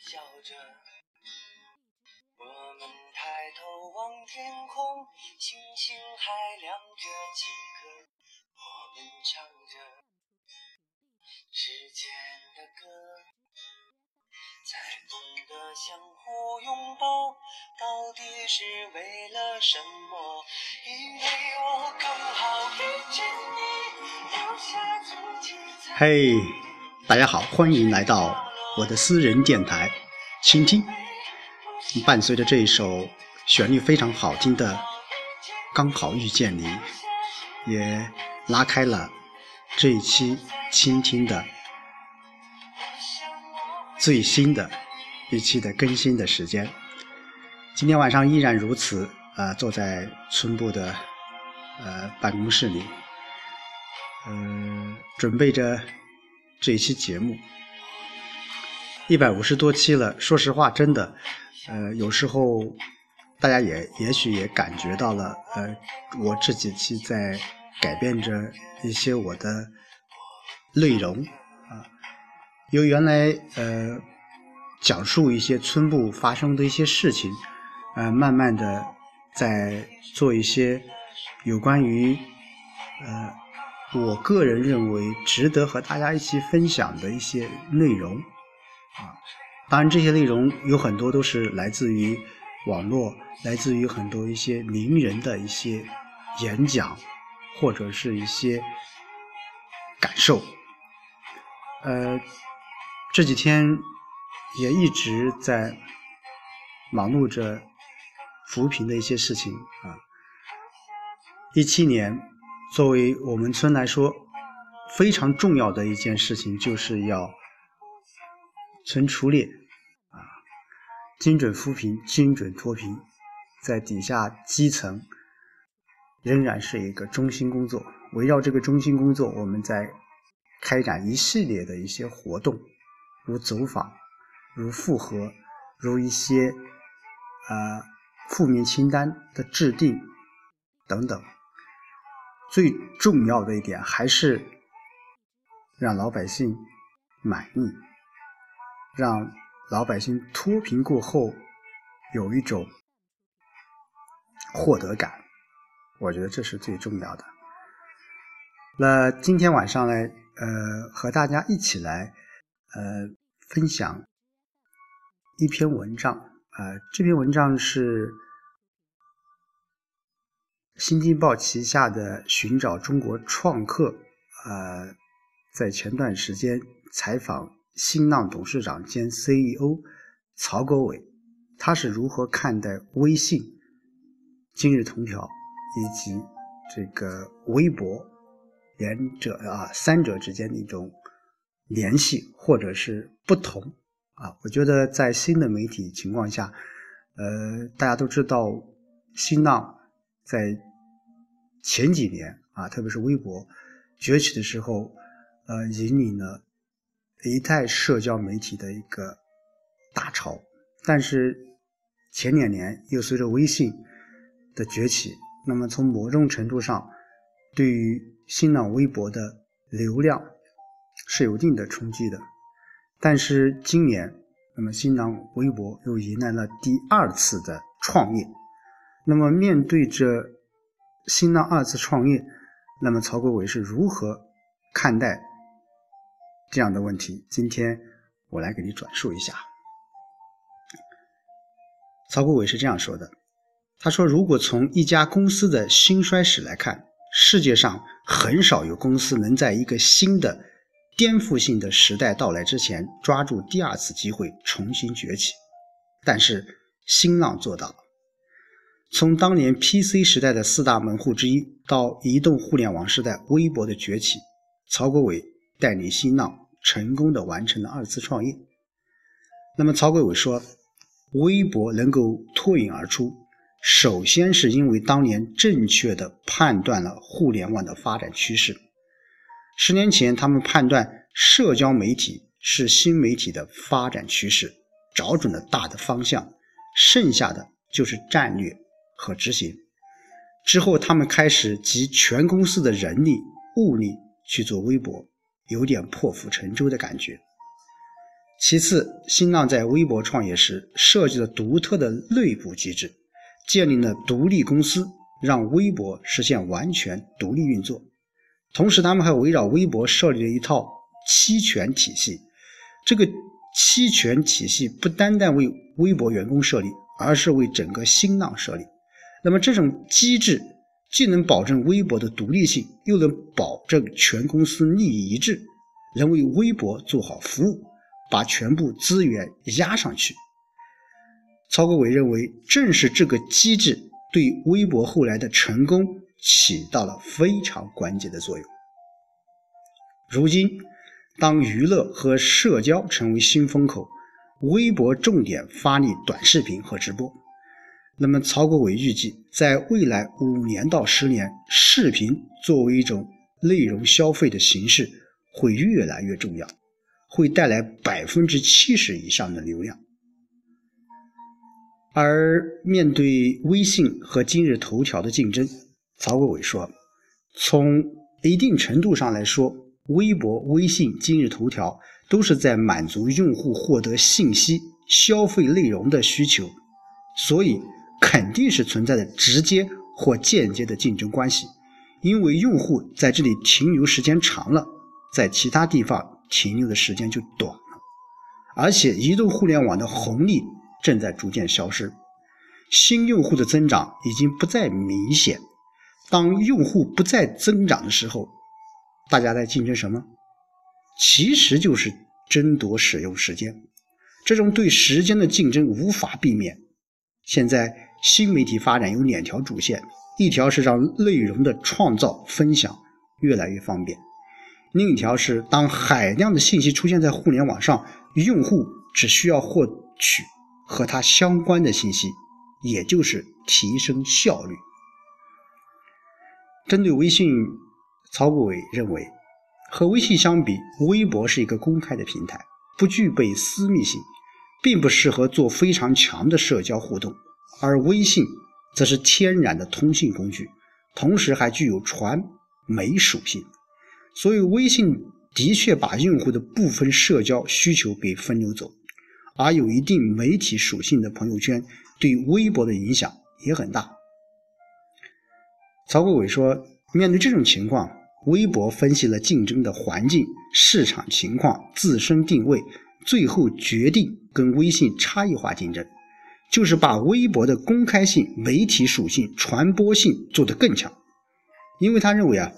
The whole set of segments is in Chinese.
笑着，我们抬头望天空，星星还亮着几颗，我们唱着时间的歌，才懂得相互拥抱，到底是为了什么？因为我刚好遇见你，留下足迹嘿大家好，欢迎来到我的私人电台，倾听。伴随着这一首旋律非常好听的《刚好遇见你》，也拉开了这一期倾听的最新的一期的更新的时间。今天晚上依然如此，呃，坐在村部的呃办公室里，呃，准备着这一期节目。一百五十多期了，说实话，真的，呃，有时候大家也也许也感觉到了，呃，我这几期在改变着一些我的内容啊，由原来呃讲述一些村部发生的一些事情，呃，慢慢的在做一些有关于呃我个人认为值得和大家一起分享的一些内容。啊，当然这些内容有很多都是来自于网络，来自于很多一些名人的一些演讲，或者是一些感受。呃，这几天也一直在忙碌着扶贫的一些事情啊。一七年，作为我们村来说，非常重要的一件事情就是要。存出列啊，精准扶贫、精准脱贫，在底下基层仍然是一个中心工作。围绕这个中心工作，我们在开展一系列的一些活动，如走访、如复核、如一些呃负面清单的制定等等。最重要的一点还是让老百姓满意。让老百姓脱贫过后有一种获得感，我觉得这是最重要的。那今天晚上呢，呃，和大家一起来呃分享一篇文章，呃，这篇文章是《新京报》旗下的《寻找中国创客》呃，在前段时间采访。新浪董事长兼 CEO 曹国伟，他是如何看待微信、今日头条以及这个微博两者啊三者之间的一种联系或者是不同啊？我觉得在新的媒体情况下，呃，大家都知道新浪在前几年啊，特别是微博崛起的时候，呃，引领了。一代社交媒体的一个大潮，但是前两年又随着微信的崛起，那么从某种程度上，对于新浪微博的流量是有一定的冲击的。但是今年，那么新浪微博又迎来了第二次的创业。那么面对着新浪二次创业，那么曹国伟是如何看待？这样的问题，今天我来给你转述一下。曹国伟是这样说的：“他说，如果从一家公司的兴衰史来看，世界上很少有公司能在一个新的颠覆性的时代到来之前抓住第二次机会重新崛起。但是新浪做到了。从当年 PC 时代的四大门户之一，到移动互联网时代微博的崛起，曹国伟带领新浪。”成功的完成了二次创业。那么曹国伟说，微博能够脱颖而出，首先是因为当年正确的判断了互联网的发展趋势。十年前，他们判断社交媒体是新媒体的发展趋势，找准了大的方向，剩下的就是战略和执行。之后，他们开始集全公司的人力物力去做微博。有点破釜沉舟的感觉，其次，新浪在微博创业时设计了独特的内部机制，建立了独立公司，让微博实现完全独立运作。同时，他们还围绕微博设立了一套期权体系。这个期权体系不单单为微博员工设立，而是为整个新浪设立。那么，这种机制既能保证微博的独立性，又能保证全公司利益一致，能为微博做好服务。把全部资源压上去。曹国伟认为，正是这个机制对微博后来的成功起到了非常关键的作用。如今，当娱乐和社交成为新风口，微博重点发力短视频和直播。那么，曹国伟预计，在未来五年到十年，视频作为一种内容消费的形式，会越来越重要。会带来百分之七十以上的流量，而面对微信和今日头条的竞争，曹国伟说：“从一定程度上来说，微博、微信、今日头条都是在满足用户获得信息、消费内容的需求，所以肯定是存在着直接或间接的竞争关系。因为用户在这里停留时间长了，在其他地方。”停留的时间就短了，而且移动互联网的红利正在逐渐消失，新用户的增长已经不再明显。当用户不再增长的时候，大家在竞争什么？其实就是争夺使用时间。这种对时间的竞争无法避免。现在新媒体发展有两条主线，一条是让内容的创造分享越来越方便。另一条是，当海量的信息出现在互联网上，用户只需要获取和它相关的信息，也就是提升效率。针对微信，曹国伟认为，和微信相比，微博是一个公开的平台，不具备私密性，并不适合做非常强的社交互动，而微信则是天然的通信工具，同时还具有传媒属性。所以，微信的确把用户的部分社交需求给分流走，而有一定媒体属性的朋友圈对微博的影响也很大。曹国伟说：“面对这种情况，微博分析了竞争的环境、市场情况、自身定位，最后决定跟微信差异化竞争，就是把微博的公开性、媒体属性、传播性做得更强，因为他认为啊。”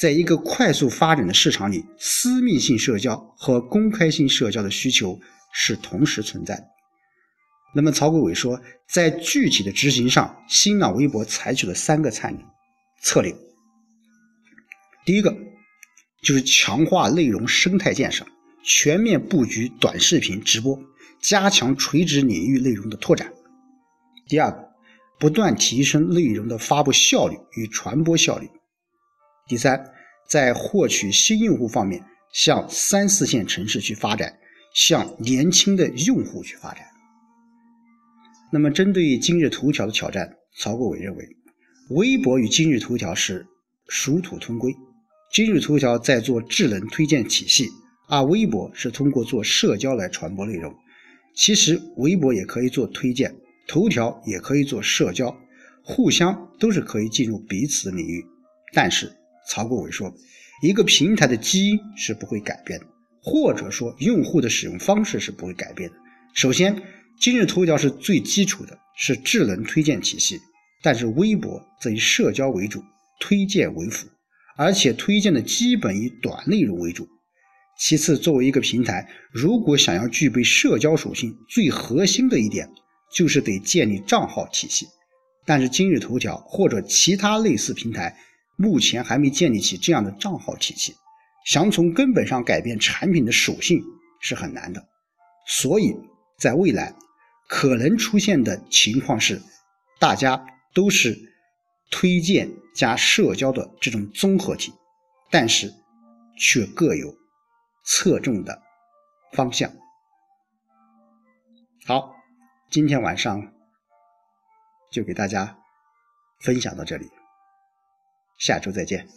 在一个快速发展的市场里，私密性社交和公开性社交的需求是同时存在的。那么，曹国伟说，在具体的执行上，新浪微博采取了三个策略。策略第一个就是强化内容生态建设，全面布局短视频直播，加强垂直领域内容的拓展。第二个，不断提升内容的发布效率与传播效率。第三，在获取新用户方面，向三四线城市去发展，向年轻的用户去发展。那么，针对今日头条的挑战，曹国伟认为，微博与今日头条是殊途同归。今日头条在做智能推荐体系，而微博是通过做社交来传播内容。其实，微博也可以做推荐，头条也可以做社交，互相都是可以进入彼此的领域，但是。曹国伟说：“一个平台的基因是不会改变的，或者说用户的使用方式是不会改变的。首先，今日头条是最基础的，是智能推荐体系；但是微博则以社交为主，推荐为辅，而且推荐的基本以短内容为主。其次，作为一个平台，如果想要具备社交属性，最核心的一点就是得建立账号体系。但是今日头条或者其他类似平台。”目前还没建立起这样的账号体系，想从根本上改变产品的属性是很难的。所以，在未来可能出现的情况是，大家都是推荐加社交的这种综合体，但是却各有侧重的方向。好，今天晚上就给大家分享到这里。下周再见。